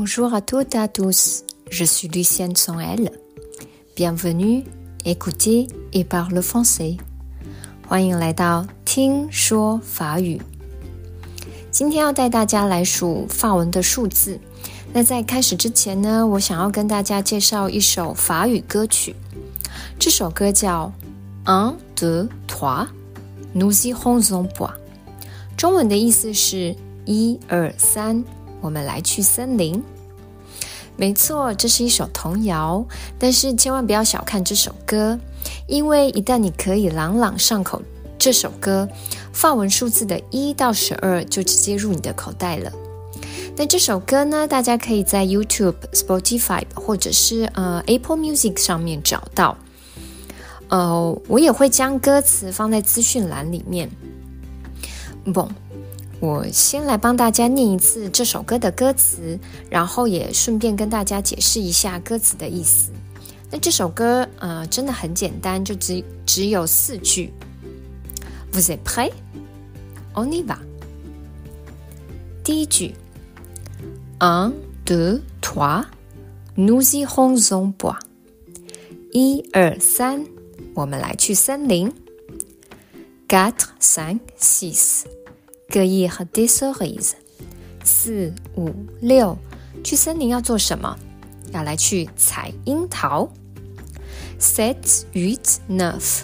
Bonjour à toutes et à tous, je suis Lucienne Sonel. Bienvenue, écoutez et parle français. 欢迎来到听说法语。今天要带大家来数法文的数字。那在开始之前呢，我想要跟大家介绍一首法语歌曲。这首歌叫《Un deux trois nous irons en bois》，中文的意思是一二三，我们来去森林。没错，这是一首童谣，但是千万不要小看这首歌，因为一旦你可以朗朗上口这首歌，法文数字的一到十二就直接入你的口袋了。那这首歌呢，大家可以在 YouTube、Spotify 或者是呃 Apple Music 上面找到。呃，我也会将歌词放在资讯栏里面。不，我先来帮大家念一次这首歌的歌词，然后也顺便跟大家解释一下歌词的意思。那这首歌呃真的很简单，就只只有四句。Vous êtes prêts? On y va。第一句。Un, deux, trois, nous irons en bois. 一二三，我们来去森林。Quatre, cinq, six, cueillir des cerises. 四五六，去森林要做什么？要来去采樱桃。Sept, huit, neuf,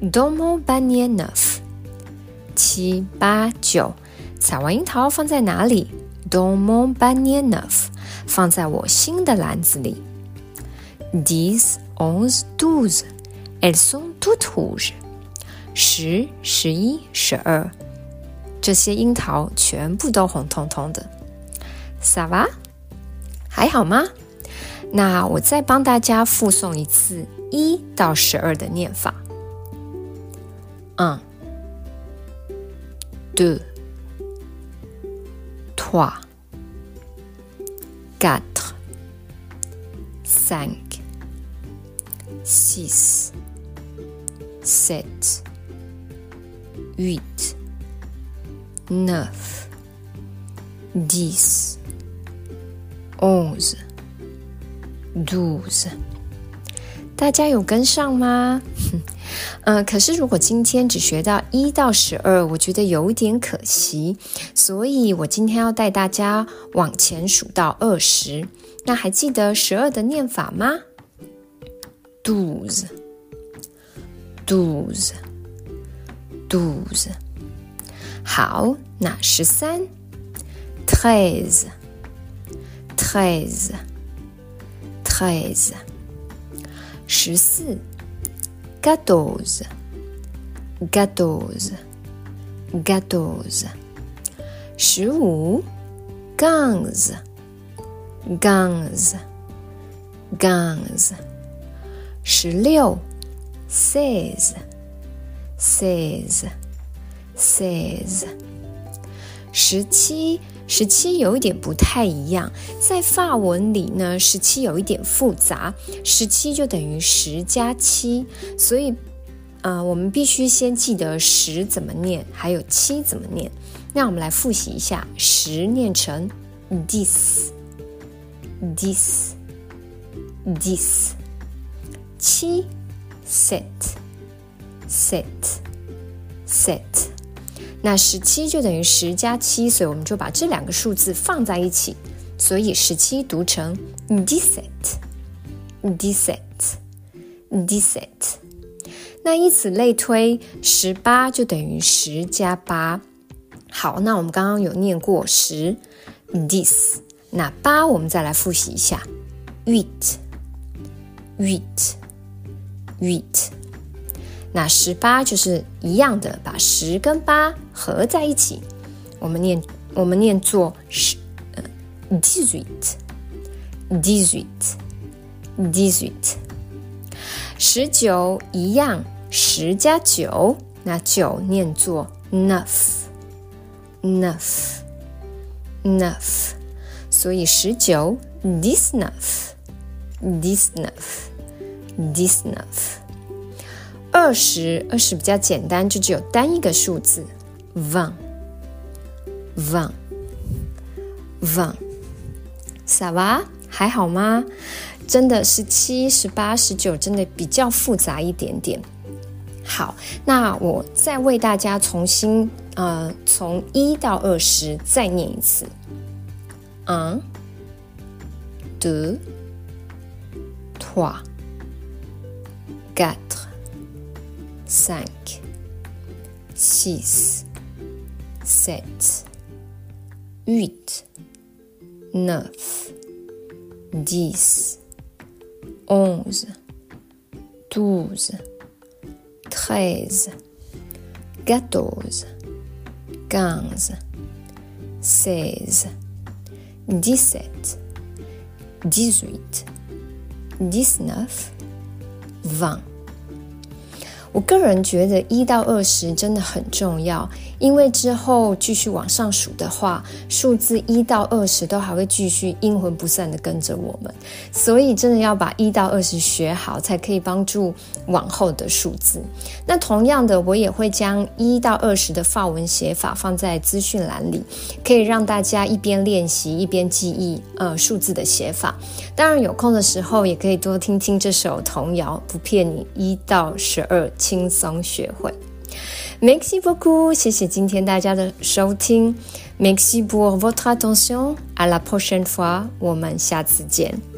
dans mon panier neuf. 七八九，采完樱桃放在哪里？Dans mon panier neuf，放在我新的篮子里。Dix, onze, douze，elles sont toutes rouges。十、十一、十二，这些樱桃全部都红彤彤的。萨瓦，还好吗？那我再帮大家复诵一次一到十二的念法。嗯，do t o i g u t s a n k six, set, eight. Neuf, dix, onze, douze。大家有跟上吗？嗯，可是如果今天只学到一到十二，我觉得有点可惜，所以我今天要带大家往前数到二十。那还记得十二的念法吗？douze，douze，douze。好，那十三，treize，treize，treize。十四。quatorze, quatorze, quatorze. 十五，quinze, quinze, quinze. 十六，seize, says 十七。十七有一点不太一样，在法文里呢，十七有一点复杂，十七就等于十加七，所以，呃，我们必须先记得十怎么念，还有七怎么念。那我们来复习一下，十念成 this，this，this，七 set，set，set。那十七就等于十加七，所以我们就把这两个数字放在一起，所以十七读成 dix-sept，dix-sept，dix-sept。那以此类推，十八就等于十加八。好，那我们刚刚有念过十 d i s 那八我们再来复习一下，huit，huit，huit。那十八就是一样的，把十跟八合在一起，我们念我们念作十，呃，dix-huit，dix-huit，dix-huit。十九一样，十加九，那九念作 neuf，neuf，neuf，所以十九 dix-neuf，dix-neuf，dix-neuf。二十，二十比较简单，就只有单一个数字，vingt，vingt，vingt。萨瓦还好吗？真的十七、十八、十九，真的比较复杂一点点。好，那我再为大家重新呃，从一到二十再念一次。Un, deux, trois, quatre, cinq, six, sept, huit, neuf, dix, onze, douze, treize, quatorze, quinze, seize, dix-sept, dix-huit, dix-neuf, vingt. 我个人觉得一到二十真的很重要，因为之后继续往上数的话，数字一到二十都还会继续阴魂不散的跟着我们，所以真的要把一到二十学好，才可以帮助往后的数字。那同样的，我也会将一到二十的法文写法放在资讯栏里，可以让大家一边练习一边记忆呃数字的写法。当然有空的时候也可以多听听这首童谣，不骗你，一到十二。轻松学会，Merci beaucoup，谢谢今天大家的收听，Merci pour votre attention，à la prochaine fois，我们下次见。